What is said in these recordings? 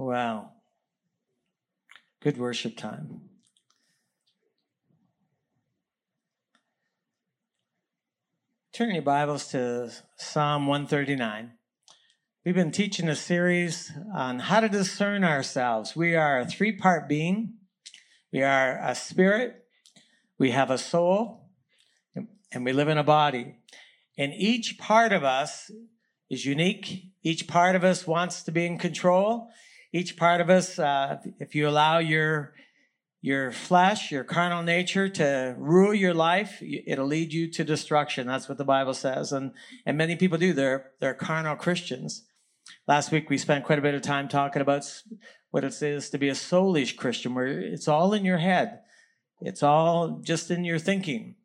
Wow. Good worship time. Turn your Bibles to Psalm 139. We've been teaching a series on how to discern ourselves. We are a three part being we are a spirit, we have a soul, and we live in a body. And each part of us is unique. Each part of us wants to be in control. Each part of us, uh, if you allow your your flesh, your carnal nature to rule your life, it'll lead you to destruction. That's what the Bible says. And, and many people do. They're, they're carnal Christians. Last week, we spent quite a bit of time talking about what it is to be a soulish Christian, where it's all in your head. It's all just in your thinking.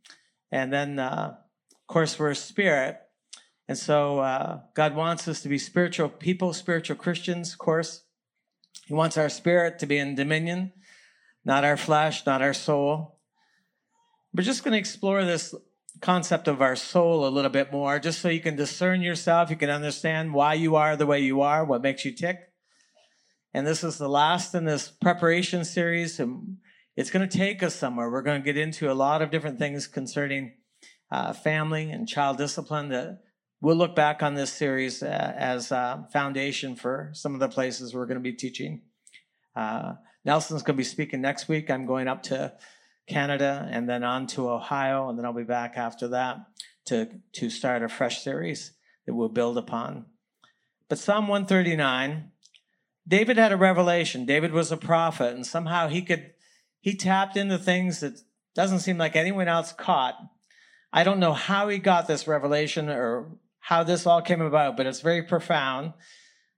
And then, uh, of course, we're a spirit. And so uh, God wants us to be spiritual people, spiritual Christians, of course. He wants our spirit to be in dominion not our flesh, not our soul. We're just going to explore this concept of our soul a little bit more, just so you can discern yourself, you can understand why you are the way you are, what makes you tick. And this is the last in this preparation series, and it's going to take us somewhere. We're going to get into a lot of different things concerning uh, family and child discipline that we'll look back on this series uh, as a foundation for some of the places we're going to be teaching. Uh, Nelson's going to be speaking next week. I'm going up to Canada and then on to Ohio, and then I'll be back after that to, to start a fresh series that we'll build upon. But Psalm 139, David had a revelation. David was a prophet, and somehow he could he tapped into things that doesn't seem like anyone else caught. I don't know how he got this revelation or how this all came about, but it's very profound.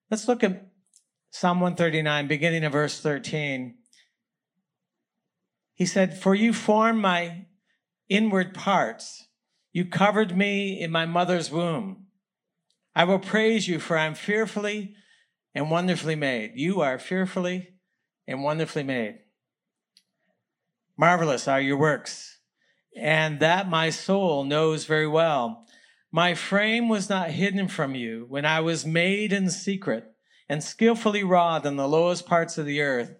Let's look at Psalm 139, beginning of verse 13. He said, For you formed my inward parts. You covered me in my mother's womb. I will praise you, for I'm fearfully and wonderfully made. You are fearfully and wonderfully made. Marvelous are your works, and that my soul knows very well. My frame was not hidden from you when I was made in secret and skillfully wrought in the lowest parts of the earth.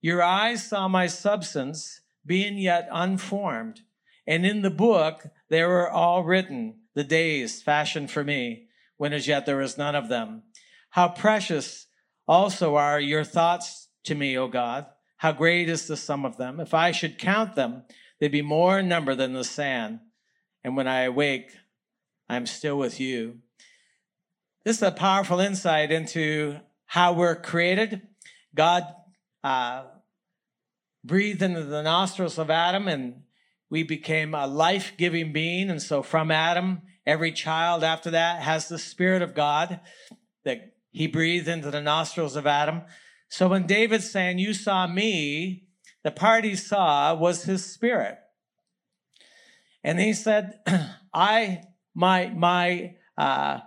Your eyes saw my substance being yet unformed, and in the book there were all written the days fashioned for me, when as yet there was none of them. How precious also are your thoughts to me, O God. How great is the sum of them. If I should count them, they'd be more in number than the sand. And when I awake, I'm still with you. This is a powerful insight into how we're created. God uh, breathed into the nostrils of Adam and we became a life giving being. And so from Adam, every child after that has the Spirit of God that he breathed into the nostrils of Adam. So when David's saying, You saw me, the part he saw was his spirit. And he said, I, my, my, uh,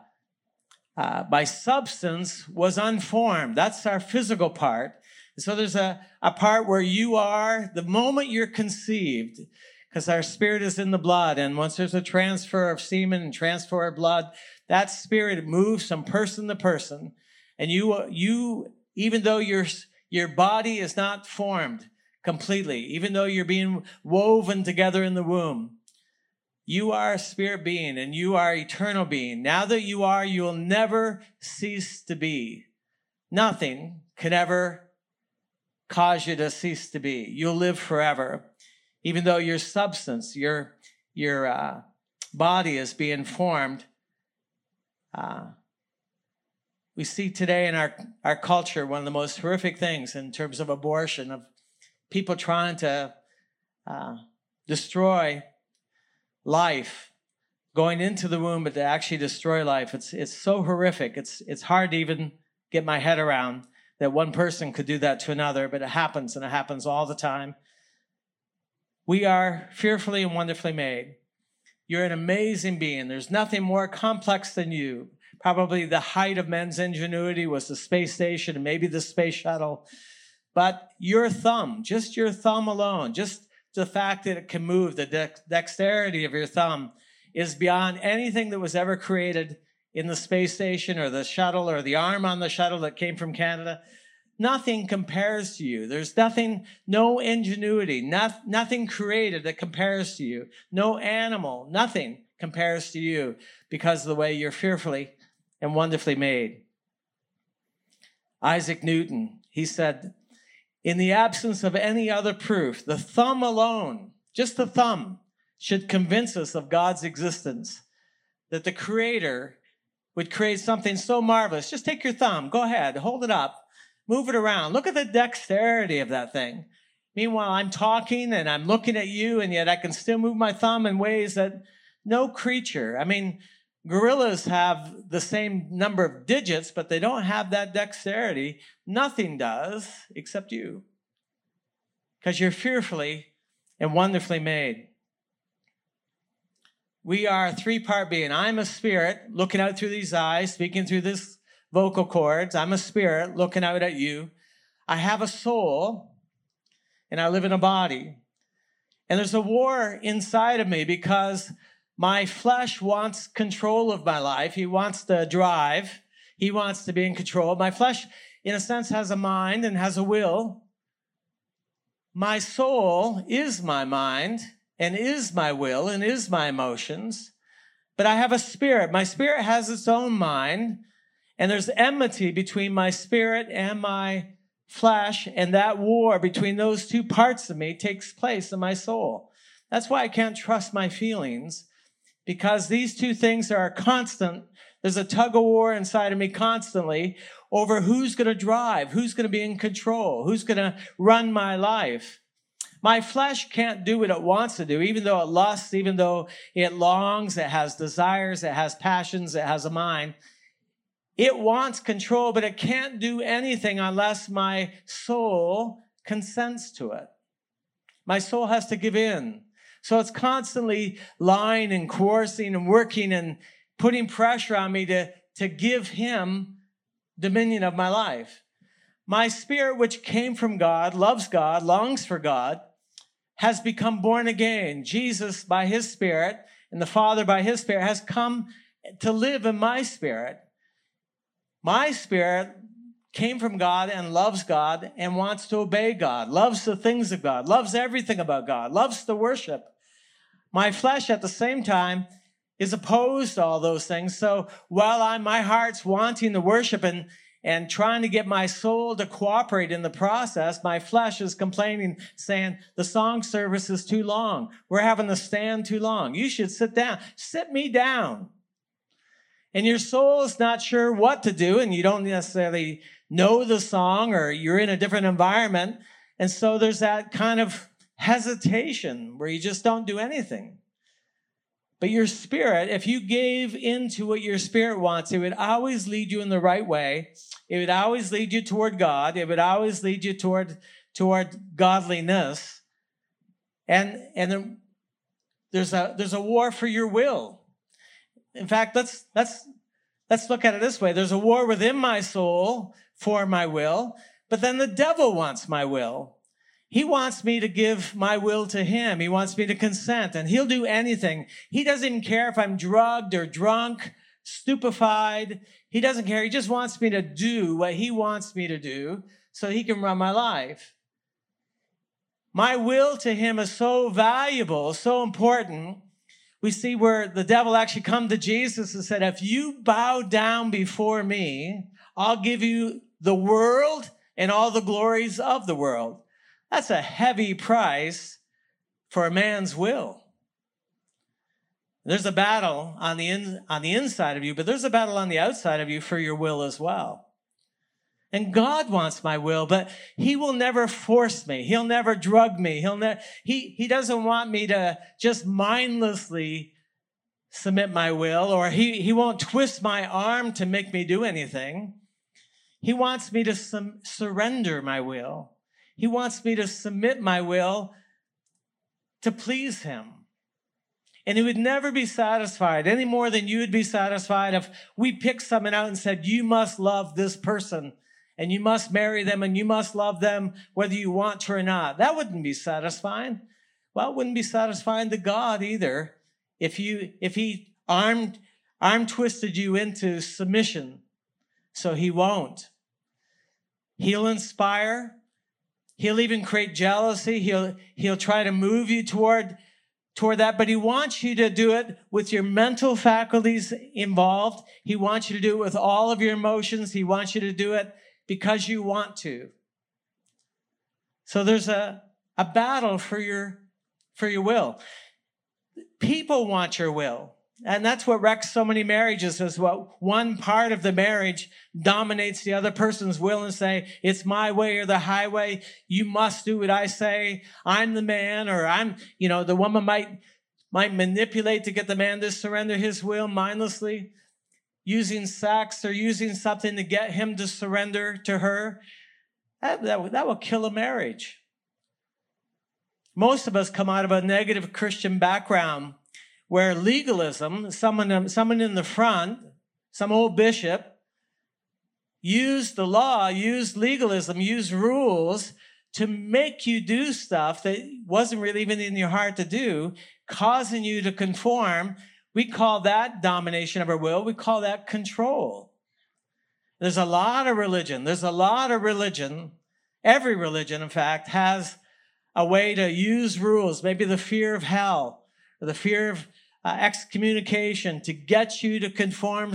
uh, my substance was unformed. That's our physical part. So there's a, a part where you are the moment you're conceived, because our spirit is in the blood. And once there's a transfer of semen and transfer of blood, that spirit moves from person to person. And you, you, even though your, your body is not formed completely, even though you're being woven together in the womb, you are a spirit being and you are eternal being. Now that you are, you will never cease to be. Nothing can ever cause you to cease to be. You'll live forever. Even though your substance, your, your uh, body is being formed. Uh, we see today in our, our culture one of the most horrific things in terms of abortion, of people trying to uh, destroy life going into the womb, but to actually destroy life. It's, it's so horrific. It's, it's hard to even get my head around that one person could do that to another, but it happens and it happens all the time. We are fearfully and wonderfully made. You're an amazing being. There's nothing more complex than you. Probably the height of men's ingenuity was the space station and maybe the space shuttle. But your thumb, just your thumb alone, just the fact that it can move, the de- dexterity of your thumb is beyond anything that was ever created in the space station or the shuttle or the arm on the shuttle that came from Canada. nothing compares to you. There's nothing, no ingenuity, not, nothing created that compares to you. No animal, nothing compares to you because of the way you're fearfully and wonderfully made. Isaac Newton, he said, in the absence of any other proof, the thumb alone, just the thumb, should convince us of God's existence, that the Creator would create something so marvelous. Just take your thumb, go ahead, hold it up, move it around. Look at the dexterity of that thing. Meanwhile, I'm talking and I'm looking at you, and yet I can still move my thumb in ways that no creature, I mean, gorillas have the same number of digits, but they don't have that dexterity. Nothing does except you. Because you're fearfully and wonderfully made. We are a three part being. I'm a spirit looking out through these eyes, speaking through this vocal cords. I'm a spirit looking out at you. I have a soul and I live in a body. And there's a war inside of me because my flesh wants control of my life. He wants to drive. He wants to be in control. My flesh, in a sense, has a mind and has a will. My soul is my mind and is my will and is my emotions. But I have a spirit. My spirit has its own mind. And there's enmity between my spirit and my flesh. And that war between those two parts of me takes place in my soul. That's why I can't trust my feelings because these two things are constant. There's a tug of war inside of me constantly over who's going to drive, who's going to be in control, who's going to run my life. My flesh can't do what it wants to do, even though it lusts, even though it longs, it has desires, it has passions, it has a mind. It wants control, but it can't do anything unless my soul consents to it. My soul has to give in. So it's constantly lying and coercing and working and putting pressure on me to, to give him dominion of my life. My spirit, which came from God, loves God, longs for God, has become born again. Jesus, by his spirit, and the Father, by his spirit, has come to live in my spirit. My spirit came from God and loves God and wants to obey God, loves the things of God, loves everything about God, loves to worship. My flesh at the same time is opposed to all those things. So while I'm, my heart's wanting to worship and, and trying to get my soul to cooperate in the process, my flesh is complaining, saying, the song service is too long. We're having to stand too long. You should sit down. Sit me down. And your soul is not sure what to do, and you don't necessarily know the song or you're in a different environment. And so there's that kind of hesitation where you just don't do anything. But your spirit, if you gave into what your spirit wants, it would always lead you in the right way. It would always lead you toward God. It would always lead you toward, toward godliness. And, and then there's a, there's a war for your will. In fact, let's, let's, let's look at it this way. There's a war within my soul for my will, but then the devil wants my will. He wants me to give my will to him. He wants me to consent and he'll do anything. He doesn't care if I'm drugged or drunk, stupefied. He doesn't care. He just wants me to do what he wants me to do so he can run my life. My will to him is so valuable, so important. We see where the devil actually come to Jesus and said, if you bow down before me, I'll give you the world and all the glories of the world. That's a heavy price for a man's will. There's a battle on the, in, on the inside of you, but there's a battle on the outside of you for your will as well. And God wants my will, but he will never force me. He'll never drug me. He'll ne- he, he doesn't want me to just mindlessly submit my will, or he, he won't twist my arm to make me do anything. He wants me to sum- surrender my will. He wants me to submit my will to please him. And he would never be satisfied any more than you would be satisfied if we picked someone out and said, you must love this person and you must marry them and you must love them whether you want to or not. That wouldn't be satisfying. Well, it wouldn't be satisfying to God either if you, if he armed, arm twisted you into submission. So he won't. He'll inspire. He'll even create jealousy. He'll, he'll try to move you toward, toward that, but he wants you to do it with your mental faculties involved. He wants you to do it with all of your emotions. He wants you to do it because you want to. So there's a, a battle for your, for your will. People want your will. And that's what wrecks so many marriages is what one part of the marriage dominates the other person's will and say, it's my way or the highway. You must do what I say. I'm the man or I'm, you know, the woman might, might manipulate to get the man to surrender his will mindlessly using sex or using something to get him to surrender to her. That, that, that will kill a marriage. Most of us come out of a negative Christian background where legalism, someone, someone in the front, some old bishop, used the law, used legalism, used rules to make you do stuff that wasn't really even in your heart to do, causing you to conform. We call that domination of our will. We call that control. There's a lot of religion. There's a lot of religion. Every religion, in fact, has a way to use rules, maybe the fear of hell the fear of uh, excommunication to get you to conform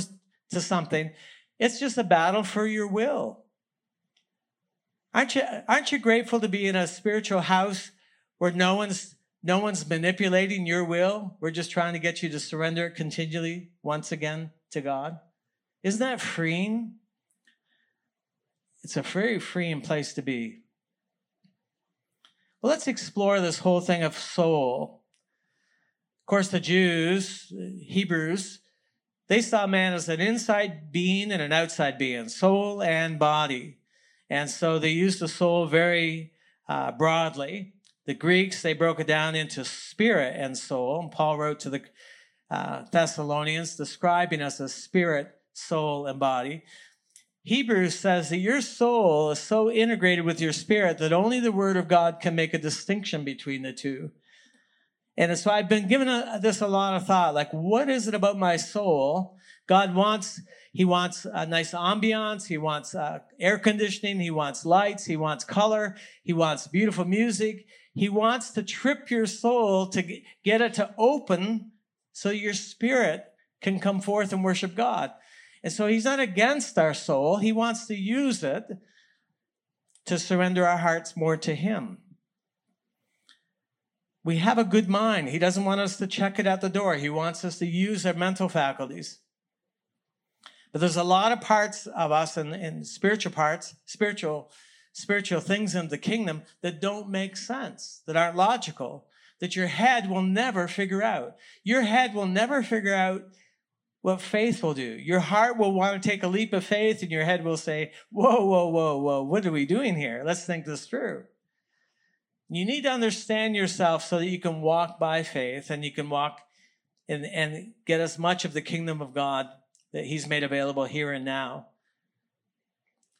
to something. It's just a battle for your will. Aren't you, aren't you grateful to be in a spiritual house where no one's, no one's manipulating your will? We're just trying to get you to surrender continually once again to God. Isn't that freeing? It's a very freeing place to be. Well, let's explore this whole thing of soul. Of course, the Jews, Hebrews, they saw man as an inside being and an outside being, soul and body. And so they used the soul very uh, broadly. The Greeks, they broke it down into spirit and soul. And Paul wrote to the uh, Thessalonians, describing us as spirit, soul, and body. Hebrews says that your soul is so integrated with your spirit that only the Word of God can make a distinction between the two. And so I've been giving a, this a lot of thought. Like, what is it about my soul? God wants, He wants a nice ambiance. He wants uh, air conditioning. He wants lights. He wants color. He wants beautiful music. He wants to trip your soul to get it to open so your spirit can come forth and worship God. And so He's not against our soul. He wants to use it to surrender our hearts more to Him we have a good mind. He doesn't want us to check it at the door. He wants us to use our mental faculties. But there's a lot of parts of us and, spiritual parts, spiritual, spiritual things in the kingdom that don't make sense, that aren't logical, that your head will never figure out. Your head will never figure out what faith will do. Your heart will want to take a leap of faith and your head will say, whoa, whoa, whoa, whoa, what are we doing here? Let's think this through. You need to understand yourself so that you can walk by faith and you can walk and, and get as much of the kingdom of God that He's made available here and now.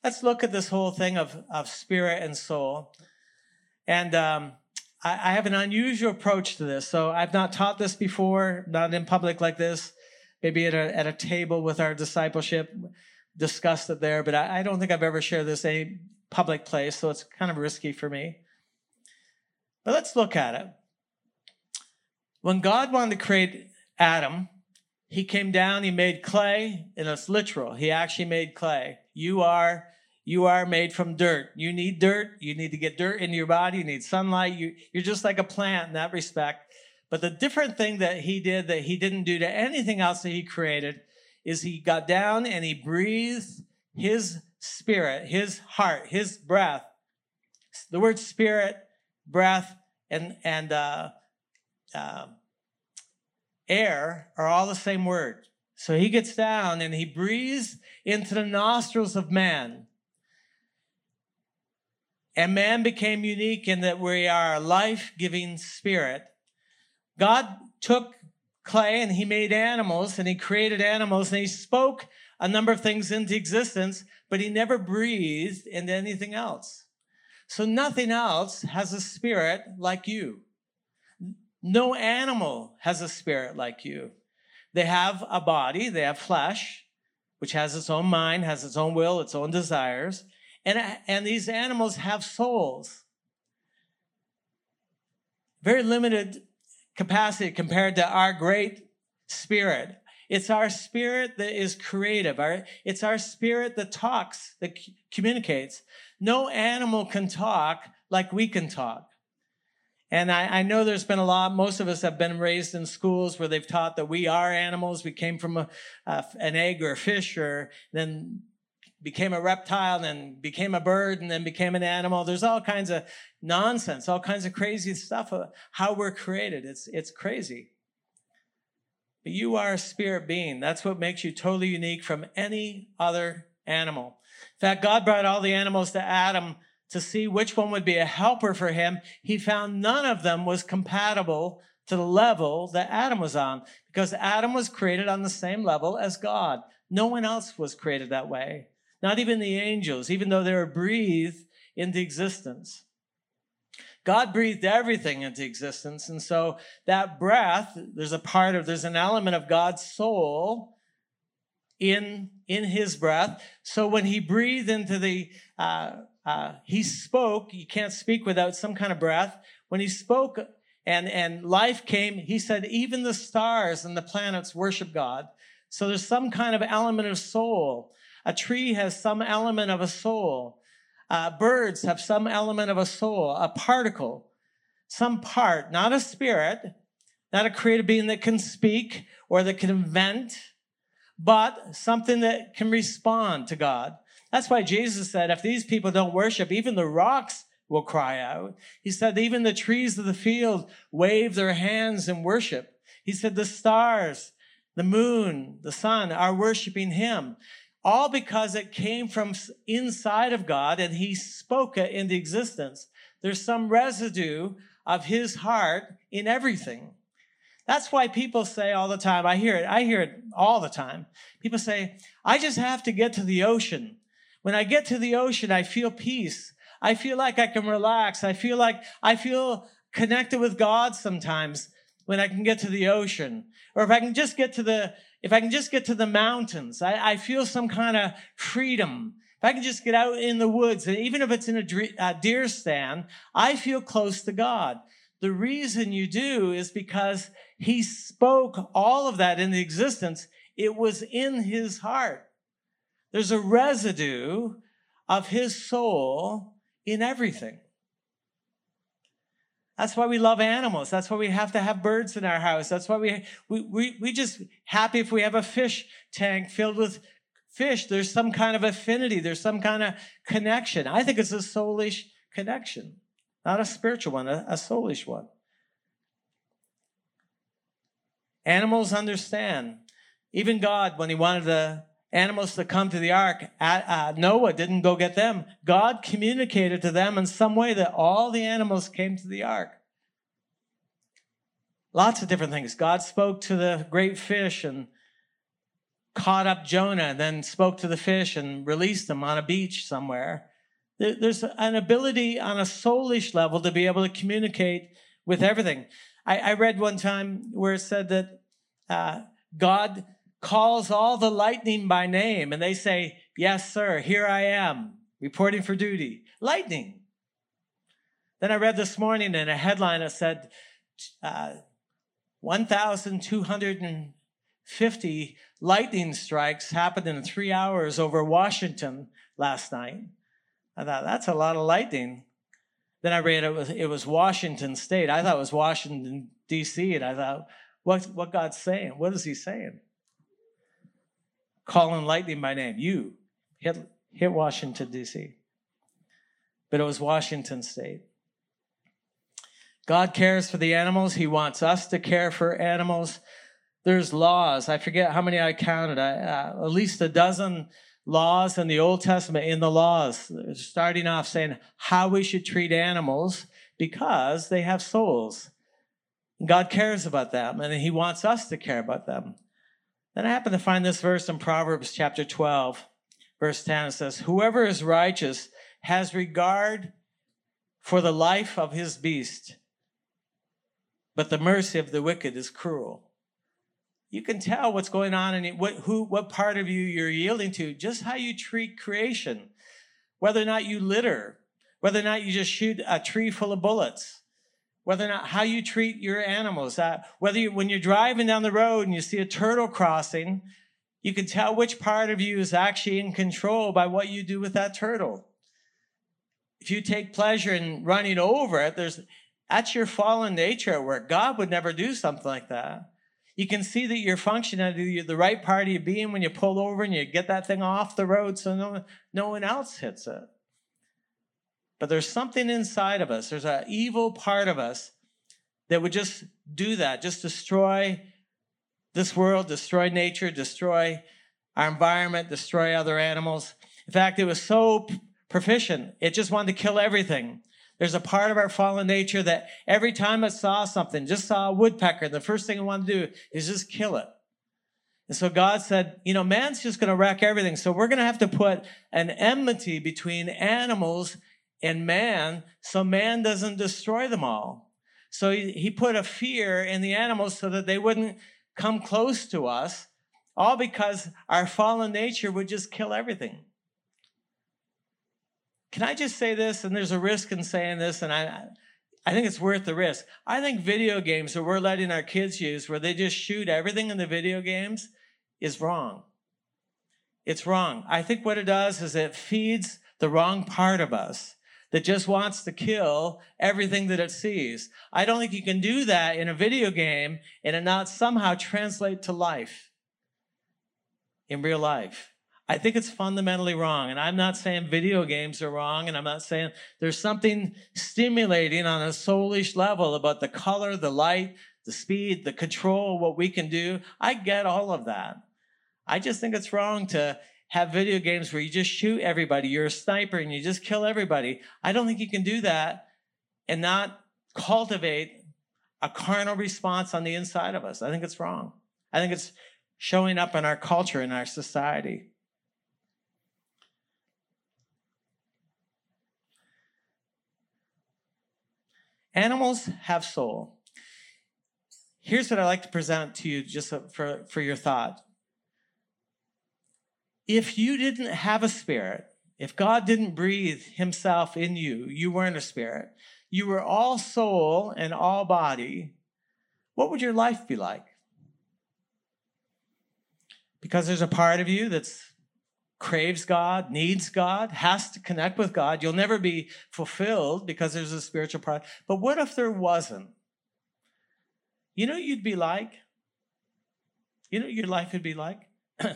Let's look at this whole thing of, of spirit and soul. And um, I, I have an unusual approach to this. So I've not taught this before, not in public like this, maybe at a, at a table with our discipleship, discussed it there, but I, I don't think I've ever shared this any public place, so it's kind of risky for me. But let's look at it. When God wanted to create Adam, he came down, he made clay, and it's literal. He actually made clay. You are you are made from dirt. You need dirt. You need to get dirt into your body. You need sunlight. You, you're just like a plant in that respect. But the different thing that he did that he didn't do to anything else that he created is he got down and he breathed his spirit, his heart, his breath. The word spirit breath, and, and uh, uh, air are all the same word. So he gets down and he breathes into the nostrils of man. And man became unique in that we are a life giving spirit. God took clay and he made animals and he created animals and he spoke a number of things into existence, but he never breathed into anything else. So nothing else has a spirit like you. No animal has a spirit like you. They have a body, they have flesh, which has its own mind, has its own will, its own desires, And, and these animals have souls. Very limited capacity compared to our great spirit. It's our spirit that is creative. Our, it's our spirit that talks, that communicates. No animal can talk like we can talk. And I, I, know there's been a lot, most of us have been raised in schools where they've taught that we are animals. We came from a, an egg or a fish or then became a reptile then became a bird and then became an animal. There's all kinds of nonsense, all kinds of crazy stuff of how we're created. It's, it's crazy. But you are a spirit being. That's what makes you totally unique from any other animal. In fact, God brought all the animals to Adam to see which one would be a helper for him. He found none of them was compatible to the level that Adam was on because Adam was created on the same level as God. No one else was created that way. Not even the angels, even though they were breathed into existence. God breathed everything into existence. And so that breath, there's a part of, there's an element of God's soul in, in his breath. So when he breathed into the, uh, uh, he spoke, you can't speak without some kind of breath. When he spoke and, and life came, he said, even the stars and the planets worship God. So there's some kind of element of soul. A tree has some element of a soul. Uh, birds have some element of a soul, a particle, some part, not a spirit, not a created being that can speak or that can invent, but something that can respond to God. That's why Jesus said, if these people don't worship, even the rocks will cry out. He said, even the trees of the field wave their hands in worship. He said, the stars, the moon, the sun are worshiping him all because it came from inside of God and he spoke it into existence. There's some residue of his heart in everything. That's why people say all the time, I hear it, I hear it all the time. People say, I just have to get to the ocean. When I get to the ocean, I feel peace. I feel like I can relax. I feel like I feel connected with God sometimes when I can get to the ocean. Or if I can just get to the if I can just get to the mountains, I, I feel some kind of freedom. If I can just get out in the woods, and even if it's in a deer stand, I feel close to God. The reason you do is because he spoke all of that into existence. It was in his heart. There's a residue of his soul in everything. That's why we love animals. That's why we have to have birds in our house. That's why we, we, we, we just happy if we have a fish tank filled with fish. There's some kind of affinity. There's some kind of connection. I think it's a soulish connection, not a spiritual one, a, a soulish one. Animals understand. Even God, when he wanted the animals to come to the ark. Uh, Noah didn't go get them. God communicated to them in some way that all the animals came to the ark. Lots of different things. God spoke to the great fish and caught up Jonah, then spoke to the fish and released them on a beach somewhere. There's an ability on a soulish level to be able to communicate with everything. I, I read one time where it said that uh, God calls all the lightning by name and they say, Yes, sir, here I am, reporting for duty. Lightning. Then I read this morning in a headline that said, uh, 1,250 lightning strikes happened in three hours over Washington last night. I thought, that's a lot of lightning. Then I read it was, it was Washington State. I thought it was Washington, D.C., and I thought, what, what God's saying? What is he saying? calling lightning by name. You hit, hit Washington, D.C. But it was Washington State. God cares for the animals. He wants us to care for animals. There's laws. I forget how many I counted. I, uh, at least a dozen laws in the Old Testament in the laws, starting off saying how we should treat animals because they have souls. God cares about them and he wants us to care about them. Then I happen to find this verse in Proverbs chapter 12, verse 10. It says, Whoever is righteous has regard for the life of his beast, but the mercy of the wicked is cruel. You can tell what's going on and what, who, what part of you you're yielding to, just how you treat creation. whether or not you litter, whether or not you just shoot a tree full of bullets, whether or not how you treat your animals, uh, whether you, when you're driving down the road and you see a turtle crossing, you can tell which part of you is actually in control by what you do with that turtle. If you take pleasure in running over it, there's that's your fallen nature at work. God would never do something like that. You can see that you're functioning at the right part of being when you pull over and you get that thing off the road so no, no one else hits it. But there's something inside of us, there's an evil part of us that would just do that, just destroy this world, destroy nature, destroy our environment, destroy other animals. In fact, it was so proficient, it just wanted to kill everything. There's a part of our fallen nature that every time I saw something, just saw a woodpecker, the first thing I want to do is just kill it. And so God said, you know, man's just going to wreck everything. So we're going to have to put an enmity between animals and man so man doesn't destroy them all. So he, he put a fear in the animals so that they wouldn't come close to us, all because our fallen nature would just kill everything. Can I just say this? And there's a risk in saying this, and I, I think it's worth the risk. I think video games that we're letting our kids use, where they just shoot everything in the video games, is wrong. It's wrong. I think what it does is it feeds the wrong part of us that just wants to kill everything that it sees. I don't think you can do that in a video game and it not somehow translate to life in real life. I think it's fundamentally wrong. And I'm not saying video games are wrong, and I'm not saying there's something stimulating on a soulish level about the color, the light, the speed, the control, what we can do. I get all of that. I just think it's wrong to have video games where you just shoot everybody. You're a sniper and you just kill everybody. I don't think you can do that and not cultivate a carnal response on the inside of us. I think it's wrong. I think it's showing up in our culture, in our society. Animals have soul. Here's what I'd like to present to you just for, for your thought if you didn't have a spirit, if God didn't breathe himself in you, you weren't a spirit, you were all soul and all body, what would your life be like? Because there's a part of you that's craves God, needs God, has to connect with God. You'll never be fulfilled because there's a spiritual part. But what if there wasn't? You know you'd be like? You know your life would be like?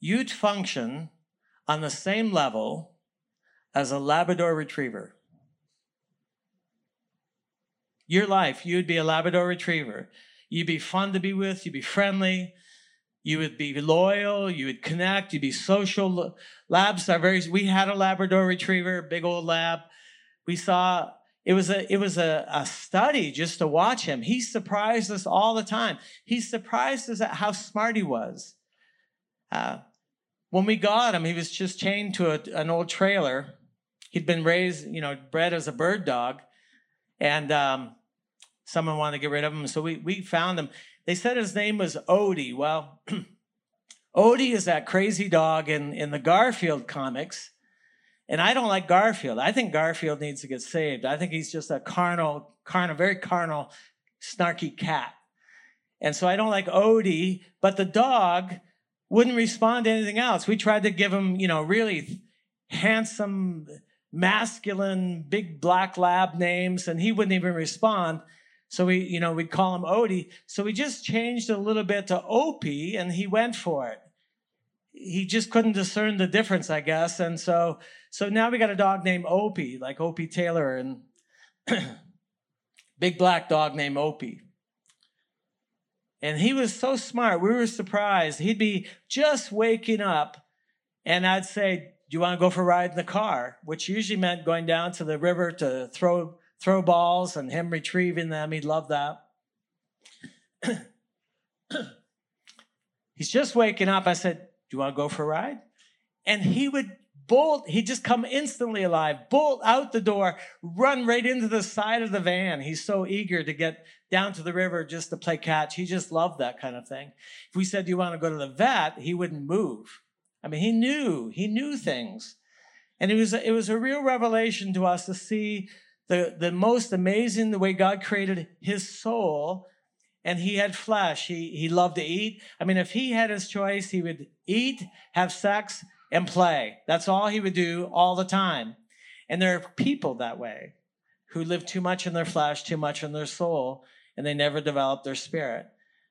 you'd function on the same level as a Labrador retriever. Your life, you'd be a Labrador retriever. You'd be fun to be with, you'd be friendly, you would be loyal, you would connect, you'd be social. Labs are very, we had a Labrador retriever, big old lab. We saw it was a it was a, a study just to watch him. He surprised us all the time. He surprised us at how smart he was. Uh, when we got him, he was just chained to a, an old trailer. He'd been raised, you know, bred as a bird dog, and um, someone wanted to get rid of him, so we we found him. They said his name was Odie. Well, Odie is that crazy dog in in the Garfield comics, and I don't like Garfield. I think Garfield needs to get saved. I think he's just a carnal, carnal, very carnal, snarky cat, and so I don't like Odie. But the dog wouldn't respond to anything else. We tried to give him, you know, really handsome, masculine, big black lab names, and he wouldn't even respond. So we, you know, we'd call him Odie. So we just changed a little bit to Opie, and he went for it. He just couldn't discern the difference, I guess. And so, so now we got a dog named Opie, like Opie Taylor, and big black dog named Opie. And he was so smart. We were surprised. He'd be just waking up, and I'd say, Do you want to go for a ride in the car? Which usually meant going down to the river to throw throw balls and him retrieving them. He'd love that. He's just waking up. I said, Do you want to go for a ride? And he would bolt, he'd just come instantly alive, bolt out the door, run right into the side of the van. He's so eager to get down to the river just to play catch. He just loved that kind of thing. If we said, Do you want to go to the vet? He wouldn't move. I mean, he knew, he knew things. And it was, it was a real revelation to us to see the, the most amazing, the way God created his soul and he had flesh. He, he loved to eat. I mean, if he had his choice, he would eat, have sex, and play. That's all he would do all the time. And there are people that way who live too much in their flesh, too much in their soul, and they never develop their spirit.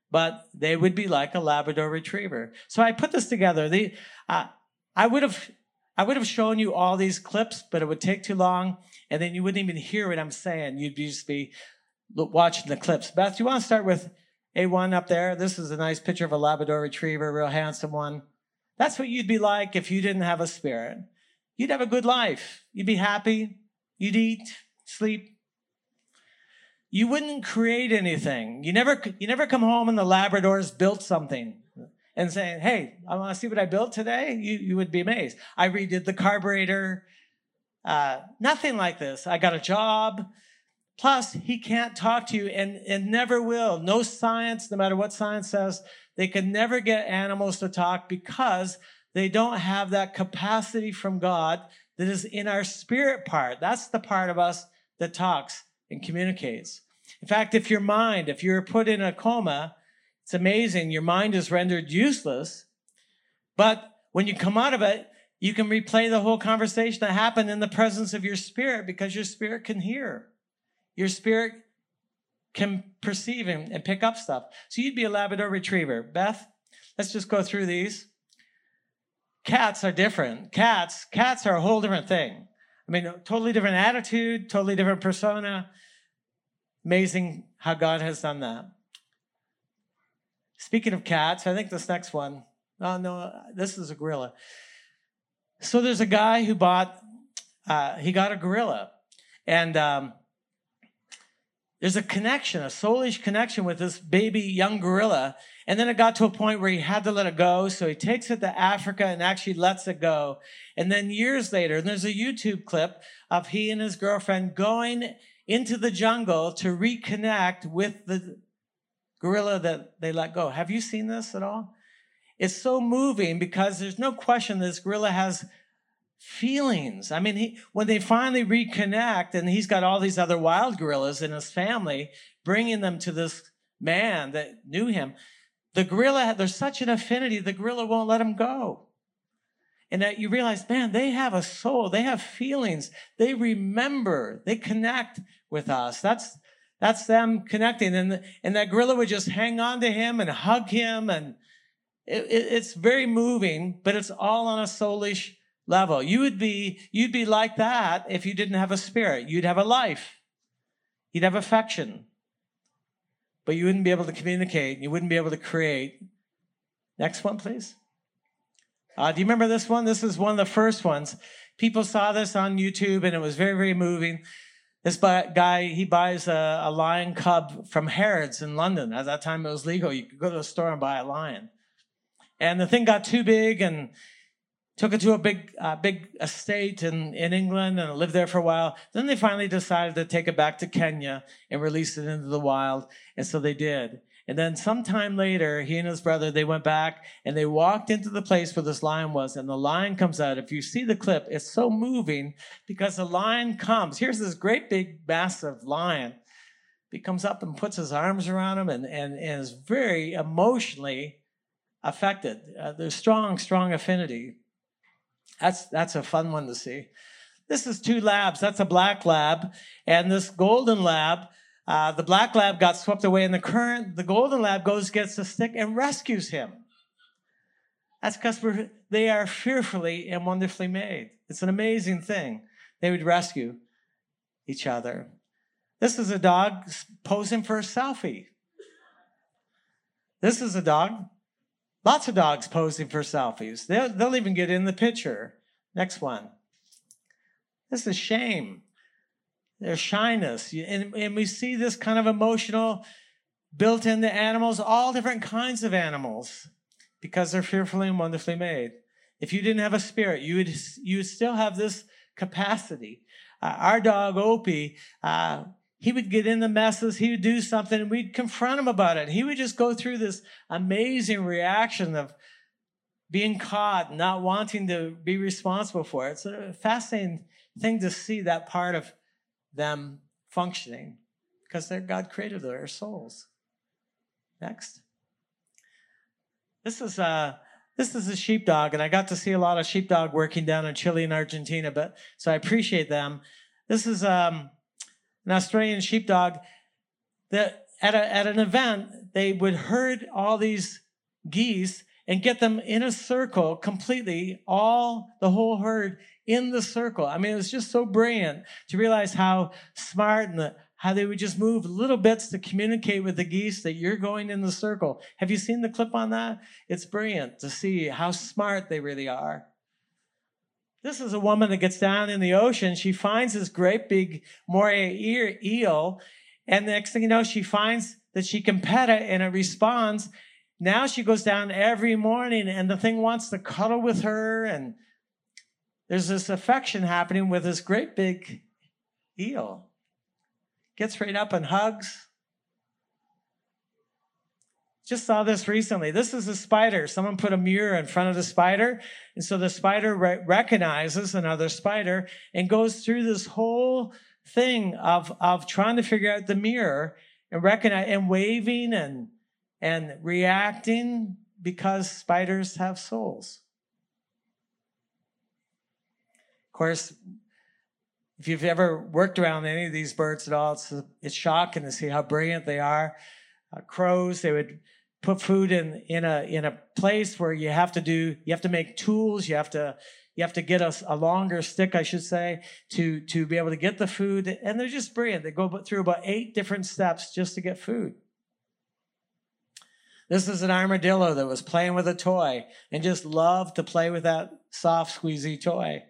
But they would be like a Labrador retriever. So I put this together. The, uh, I would have, I would have shown you all these clips, but it would take too long, and then you wouldn't even hear what I'm saying. You'd be just be watching the clips. Beth, you want to start with A1 up there? This is a nice picture of a Labrador retriever, real handsome one. That's what you'd be like if you didn't have a spirit. You'd have a good life. You'd be happy. You'd eat, sleep. You wouldn't create anything. You never, you never come home and the Labradors built something and saying, Hey, I want to see what I built today. You, you would be amazed. I redid the carburetor. Uh, nothing like this. I got a job. Plus, he can't talk to you and, and never will. No science, no matter what science says, they can never get animals to talk because they don't have that capacity from God that is in our spirit part. That's the part of us that talks and communicates. In fact, if your mind, if you're put in a coma, it's amazing. Your mind is rendered useless. But when you come out of it, you can replay the whole conversation that happened in the presence of your spirit because your spirit can hear. Your spirit can perceive and, and pick up stuff. So you'd be a Labrador retriever. Beth, let's just go through these. Cats are different. Cats, cats are a whole different thing. I mean, totally different attitude, totally different persona. Amazing how God has done that. Speaking of cats, I think this next one. Oh no, this is a gorilla. So there's a guy who bought. Uh, he got a gorilla, and um, there's a connection, a soulish connection with this baby young gorilla. And then it got to a point where he had to let it go. So he takes it to Africa and actually lets it go. And then years later, and there's a YouTube clip of he and his girlfriend going into the jungle to reconnect with the gorilla that they let go. Have you seen this at all? It's so moving because there's no question this gorilla has feelings. I mean, he, when they finally reconnect and he's got all these other wild gorillas in his family, bringing them to this man that knew him, the gorilla, there's such an affinity, the gorilla won't let him go. And that you realize, man, they have a soul, they have feelings, they remember, they connect with us. That's, that's them connecting. And, and that gorilla would just hang on to him and hug him. And it, it, it's very moving, but it's all on a soulish level. You would be, you'd be like that if you didn't have a spirit. You'd have a life. You'd have affection. But you wouldn't be able to communicate. You wouldn't be able to create. Next one, please. Uh, do you remember this one? This is one of the first ones. People saw this on YouTube and it was very, very moving. This guy, he buys a, a lion cub from Harrods in London. At that time, it was legal. You could go to the store and buy a lion. And the thing got too big and took it to a big, uh, big estate in, in England and lived there for a while. Then they finally decided to take it back to Kenya and release it into the wild. And so they did. And then sometime later, he and his brother, they went back and they walked into the place where this lion was. And the lion comes out. If you see the clip, it's so moving because the lion comes. Here's this great big, massive lion. He comes up and puts his arms around him and, and, and is very emotionally affected. Uh, there's strong, strong affinity. That's, that's a fun one to see. This is two labs. That's a black lab. And this golden lab, uh, the black lab got swept away in the current. The golden lab goes, gets the stick, and rescues him. That's because they are fearfully and wonderfully made. It's an amazing thing. They would rescue each other. This is a dog posing for a selfie. This is a dog Lots of dogs posing for selfies. They'll, they'll even get in the picture. Next one. This is shame. There's shyness. And, and we see this kind of emotional built into animals, all different kinds of animals, because they're fearfully and wonderfully made. If you didn't have a spirit, you would, you would still have this capacity. Uh, our dog, Opie, uh, he would get in the messes, he would do something, and we'd confront him about it. He would just go through this amazing reaction of being caught, not wanting to be responsible for it. It's a fascinating thing to see that part of them functioning because they're God created their souls. Next. This is a this is a sheepdog, and I got to see a lot of sheepdog working down in Chile and Argentina, but so I appreciate them. This is um, an Australian sheepdog that at, a, at an event they would herd all these geese and get them in a circle completely, all the whole herd in the circle. I mean, it was just so brilliant to realize how smart and the, how they would just move little bits to communicate with the geese that you're going in the circle. Have you seen the clip on that? It's brilliant to see how smart they really are. This is a woman that gets down in the ocean. She finds this great big moray eel, and the next thing you know, she finds that she can pet it and it responds now she goes down every morning and the thing wants to cuddle with her. And there's this affection happening with this great big eel. Gets right up and hugs. Just saw this recently. This is a spider. Someone put a mirror in front of the spider. And so the spider re- recognizes another spider and goes through this whole thing of, of trying to figure out the mirror and recognize and waving and and reacting because spiders have souls. Of course, if you've ever worked around any of these birds at all, it's, it's shocking to see how brilliant they are. Uh, crows, they would put food in, in a, in a place where you have to do, you have to make tools, you have to, you have to get a, a longer stick, I should say, to, to be able to get the food. And they're just brilliant. They go through about eight different steps just to get food. This is an armadillo that was playing with a toy and just loved to play with that soft, squeezy toy.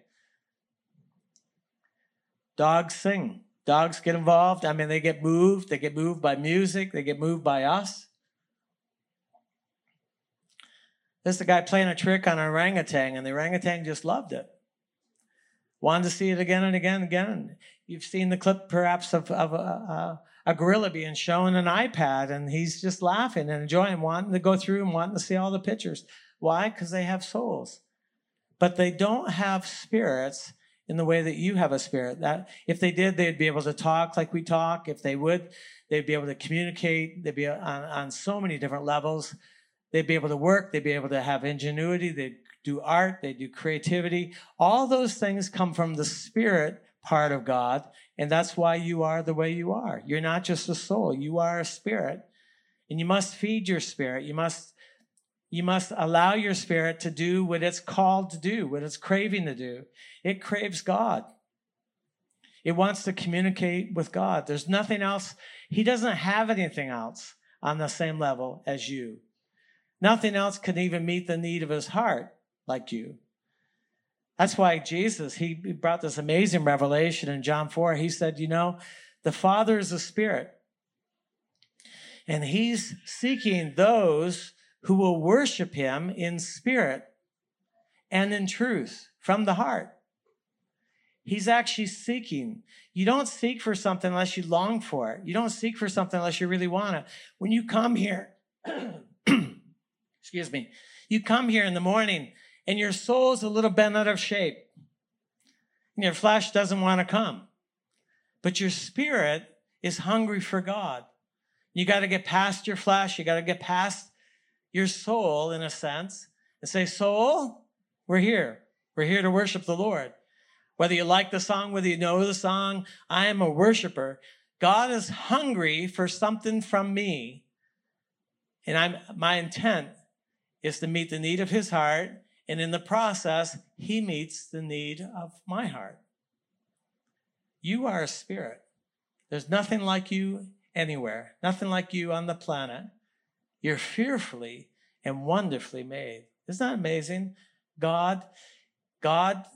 Dogs sing. Dogs get involved. I mean, they get moved. They get moved by music. They get moved by us. This is a guy playing a trick on an orangutan, and the orangutan just loved it. Wanted to see it again and again and again. You've seen the clip, perhaps, of, of a, a gorilla being shown an iPad and he's just laughing and enjoying, wanting to go through and wanting to see all the pictures. Why? Because they have souls. But they don't have spirits in the way that you have a spirit. That if they did, they'd be able to talk like we talk. If they would, they'd be able to communicate. They'd be on, on so many different levels. They'd be able to work. They'd be able to have ingenuity. They'd do art. They do creativity. All those things come from the spirit part of God. And that's why you are the way you are. You're not just a soul, you are a spirit. And you must feed your spirit. You must you must allow your spirit to do what it's called to do, what it's craving to do. It craves God. It wants to communicate with God. There's nothing else. He doesn't have anything else on the same level as you. Nothing else can even meet the need of his heart like you. That's why Jesus, he brought this amazing revelation in John 4. He said, You know, the Father is a spirit, and he's seeking those who will worship him in spirit and in truth from the heart. He's actually seeking. You don't seek for something unless you long for it. You don't seek for something unless you really want it. When you come here, excuse me, you come here in the morning and your soul's a little bent out of shape. And your flesh doesn't want to come. But your spirit is hungry for God. You got to get past your flesh. You got to get past your soul, in a sense, and say, Soul, we're here. We're here to worship the Lord. Whether you like the song, whether you know the song, I am a worshiper. God is hungry for something from me. And I'm, my intent is to meet the need of his heart and in the process, he meets the need of my heart. You are a spirit. There's nothing like you anywhere, nothing like you on the planet. You're fearfully and wonderfully made. Isn't that amazing? God, God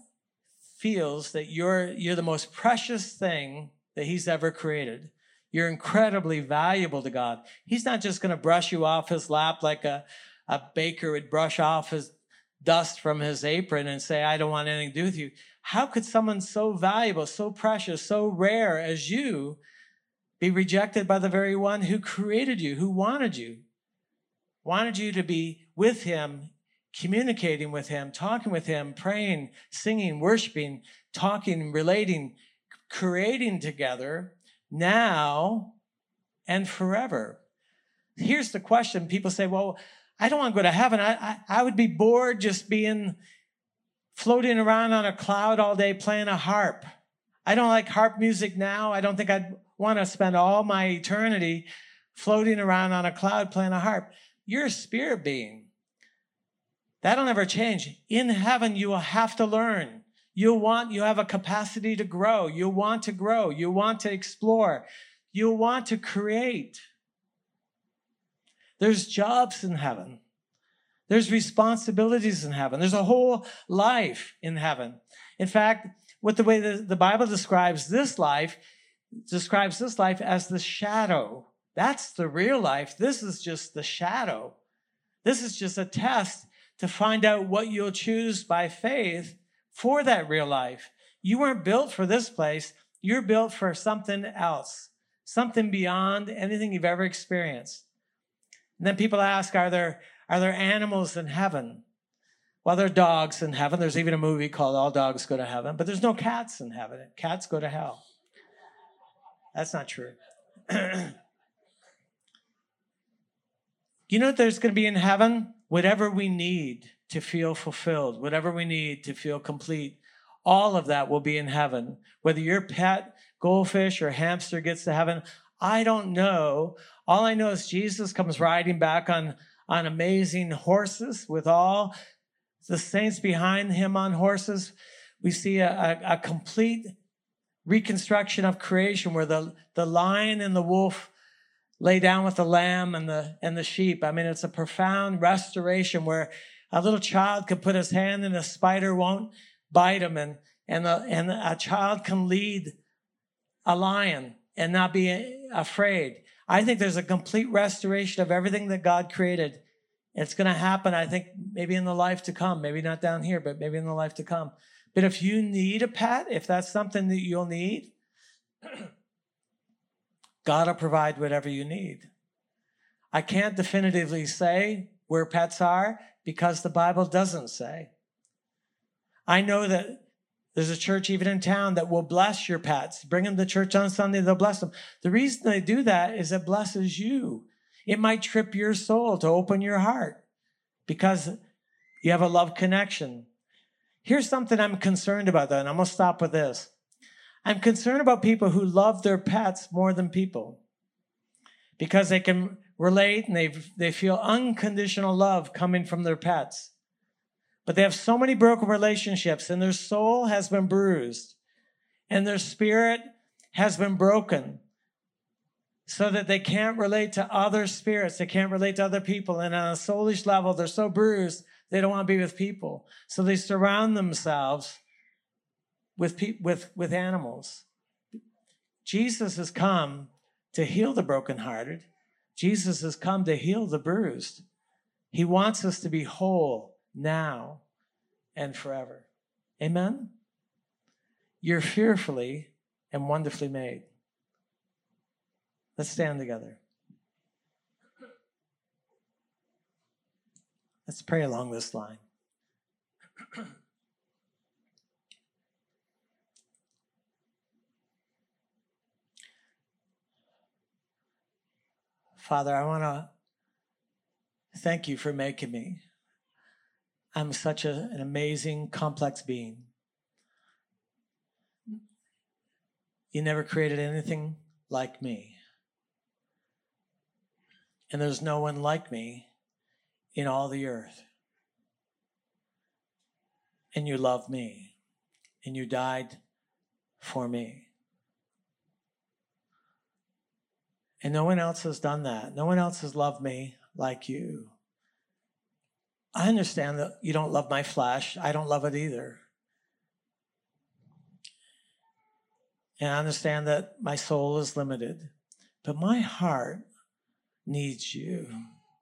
feels that you're, you're the most precious thing that he's ever created. You're incredibly valuable to God. He's not just going to brush you off his lap like a, a baker would brush off his dust from his apron and say, I don't want anything to do with you. How could someone so valuable, so precious, so rare as you be rejected by the very one who created you, who wanted you, wanted you to be with him communicating with him, talking with him, praying, singing, worshiping, talking, relating, creating together now and forever. Here's the question people say, well, I don't want to go to heaven. I, I, I would be bored just being floating around on a cloud all day playing a harp. I don't like harp music now. I don't think I'd want to spend all my eternity floating around on a cloud playing a harp. You're a spirit being. That'll never change. In heaven, you will have to learn. You'll want, you have a capacity to grow. You'll want to grow. You want to explore. You'll want to create. There's jobs in heaven. There's responsibilities in heaven. There's a whole life in heaven. In fact, what the way the, the Bible describes this life, describes this life as the shadow. That's the real life. This is just the shadow. This is just a test to find out what you'll choose by faith for that real life. You weren't built for this place. You're built for something else, something beyond anything you've ever experienced. And then people ask, are there, are there animals in heaven? Well, there are dogs in heaven. There's even a movie called All Dogs Go to Heaven, but there's no cats in heaven. Cats go to hell. That's not true. you know what there's going to be in heaven? Whatever we need to feel fulfilled, whatever we need to feel complete, all of that will be in heaven. Whether your pet goldfish or hamster gets to heaven, I don't know. All I know is Jesus comes riding back on, on amazing horses with all the saints behind him on horses. We see a, a, a complete reconstruction of creation where the, the lion and the wolf lay down with the lamb and the, and the sheep. I mean, it's a profound restoration where a little child could put his hand and a spider won't bite him and, and, and a child can lead a lion and not be afraid. I think there's a complete restoration of everything that God created. It's going to happen, I think, maybe in the life to come, maybe not down here, but maybe in the life to come. But if you need a pet, if that's something that you'll need, God will provide whatever you need. I can't definitively say where pets are because the Bible doesn't say. I know that there's a church even in town that will bless your pets. Bring them to church on Sunday, they'll bless them. The reason they do that is it blesses you. It might trip your soul to open your heart because you have a love connection. Here's something I'm concerned about, though, and I'm going to stop with this. I'm concerned about people who love their pets more than people because they can relate and they, they feel unconditional love coming from their pets. But they have so many broken relationships and their soul has been bruised and their spirit has been broken so that they can't relate to other spirits. They can't relate to other people. And on a soulish level, they're so bruised, they don't want to be with people. So they surround themselves with, pe- with, with animals. Jesus has come to heal the brokenhearted. Jesus has come to heal the bruised. He wants us to be whole now and forever. Amen? You're fearfully and wonderfully made. Let's stand together. Let's pray along this line. Father, I want to thank you for making me. I'm such a, an amazing, complex being. You never created anything like me. And there's no one like me in all the earth. And you love me. And you died for me. And no one else has done that. No one else has loved me like you. I understand that you don't love my flesh. I don't love it either. And I understand that my soul is limited. But my heart needs you.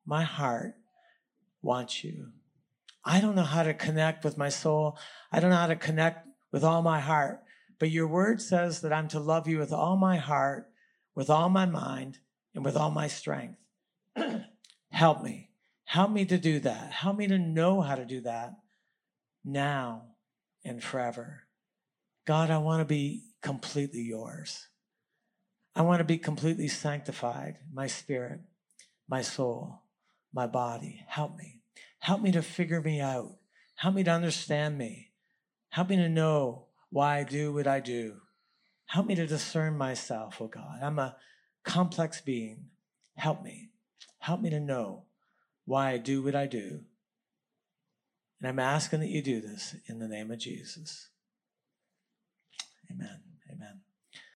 My heart wants you. I don't know how to connect with my soul. I don't know how to connect with all my heart. But your word says that I'm to love you with all my heart, with all my mind and with all my strength. Help me. Help me to do that. Help me to know how to do that now and forever. God, I want to be completely yours. I want to be completely sanctified, my spirit, my soul, my body. Help me. Help me to figure me out. Help me to understand me. Help me to know why I do what I do. Help me to discern myself, oh God. I'm a complex being. Help me. Help me to know why I do what I do. And I'm asking that you do this in the name of Jesus. Amen.